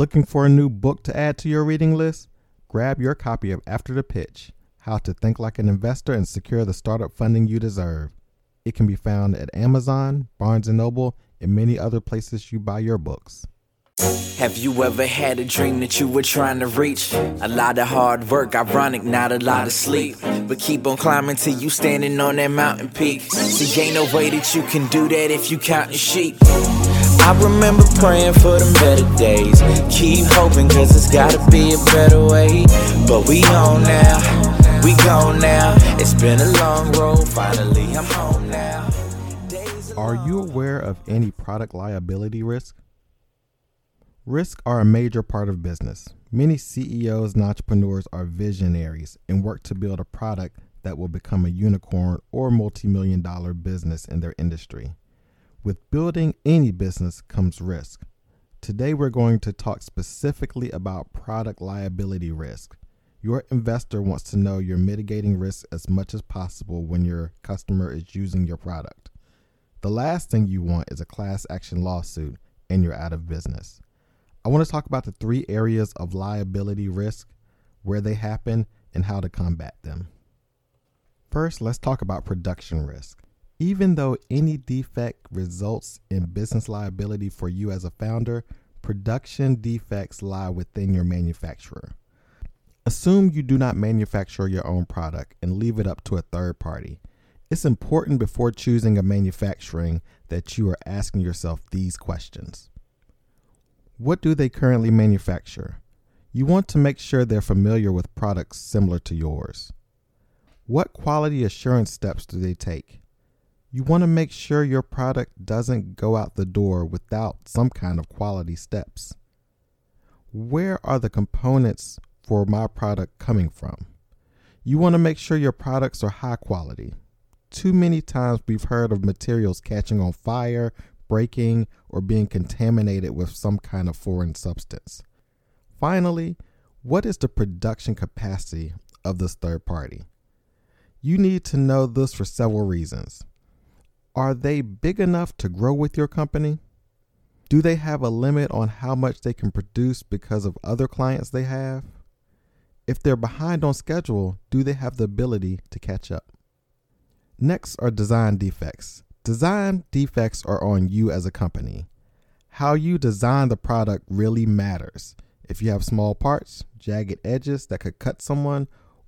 Looking for a new book to add to your reading list? Grab your copy of After the Pitch How to Think Like an Investor and Secure the Startup Funding You Deserve. It can be found at Amazon, Barnes & Noble, and many other places you buy your books. Have you ever had a dream that you were trying to reach? A lot of hard work, ironic, not a lot of sleep. But keep on climbing till you standing on that mountain peak. See, ain't no way that you can do that if you counting sheep. I remember praying for them better days. Keep hoping, cause it's gotta be a better way. But we on now, we gone now. It's been a long road, finally I'm home now. Are you aware of any product liability risk? Risks are a major part of business. Many CEOs and entrepreneurs are visionaries and work to build a product that will become a unicorn or multi million dollar business in their industry. With building any business comes risk. Today, we're going to talk specifically about product liability risk. Your investor wants to know you're mitigating risk as much as possible when your customer is using your product. The last thing you want is a class action lawsuit and you're out of business. I want to talk about the three areas of liability risk, where they happen, and how to combat them. First, let's talk about production risk. Even though any defect results in business liability for you as a founder, production defects lie within your manufacturer. Assume you do not manufacture your own product and leave it up to a third party. It's important before choosing a manufacturing that you are asking yourself these questions. What do they currently manufacture? You want to make sure they're familiar with products similar to yours. What quality assurance steps do they take? You want to make sure your product doesn't go out the door without some kind of quality steps. Where are the components for my product coming from? You want to make sure your products are high quality. Too many times we've heard of materials catching on fire, breaking, or being contaminated with some kind of foreign substance. Finally, what is the production capacity of this third party? You need to know this for several reasons. Are they big enough to grow with your company? Do they have a limit on how much they can produce because of other clients they have? If they're behind on schedule, do they have the ability to catch up? Next are design defects. Design defects are on you as a company. How you design the product really matters. If you have small parts, jagged edges that could cut someone,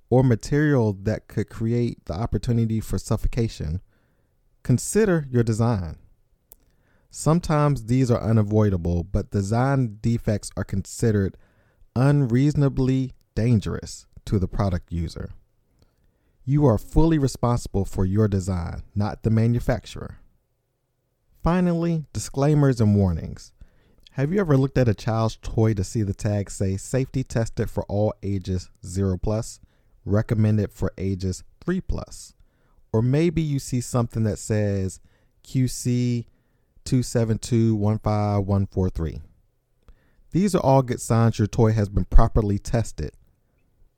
or material that could create the opportunity for suffocation, consider your design. Sometimes these are unavoidable, but design defects are considered unreasonably dangerous to the product user. You are fully responsible for your design, not the manufacturer. Finally, disclaimers and warnings. Have you ever looked at a child's toy to see the tag say safety tested for all ages 0 plus, recommended for ages 3 plus? Or maybe you see something that says QC 272-15143. These are all good signs your toy has been properly tested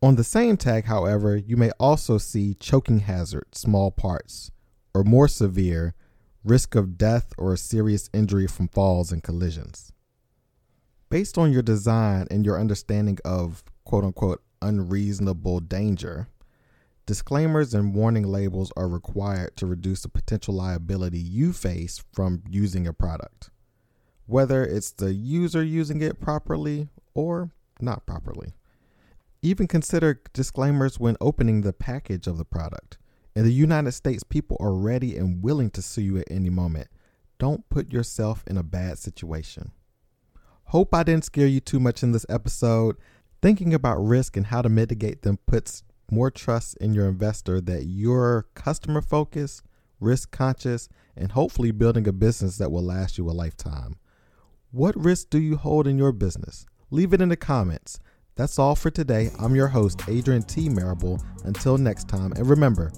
on the same tag, however, you may also see choking hazard, small parts, or more severe, risk of death or a serious injury from falls and collisions. Based on your design and your understanding of quote unquote unreasonable danger, disclaimers and warning labels are required to reduce the potential liability you face from using a product, whether it's the user using it properly or not properly. Even consider disclaimers when opening the package of the product. In the United States, people are ready and willing to sue you at any moment. Don't put yourself in a bad situation. Hope I didn't scare you too much in this episode. Thinking about risk and how to mitigate them puts more trust in your investor that you're customer focused, risk conscious, and hopefully building a business that will last you a lifetime. What risk do you hold in your business? Leave it in the comments. That's all for today. I'm your host, Adrian T. Marable. Until next time, and remember,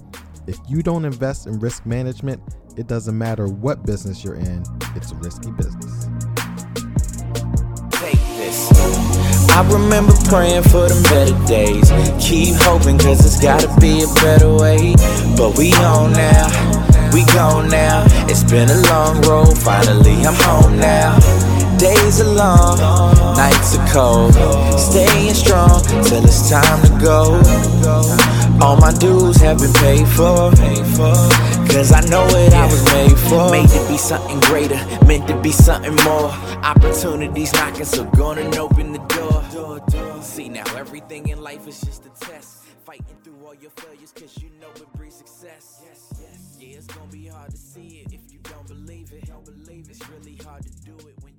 if you don't invest in risk management, it doesn't matter what business you're in, it's a risky business. I remember praying for them better days. Keep hoping, cause it's gotta be a better way. But we on now, we gone now. It's been a long road, finally I'm home now. Days are long, nights are cold. Staying strong till it's time to go. All my dues have been paid for. Cause I know what I was made for. Made to be something greater, meant to be something more. Opportunities knocking, so gonna open the door. See now, everything in life is just a test. Fighting through all your failures, cause you know it brings success. Yes, yes. Yeah, it's gonna be hard to see it if you don't believe it. Don't believe it. It's really hard to do it when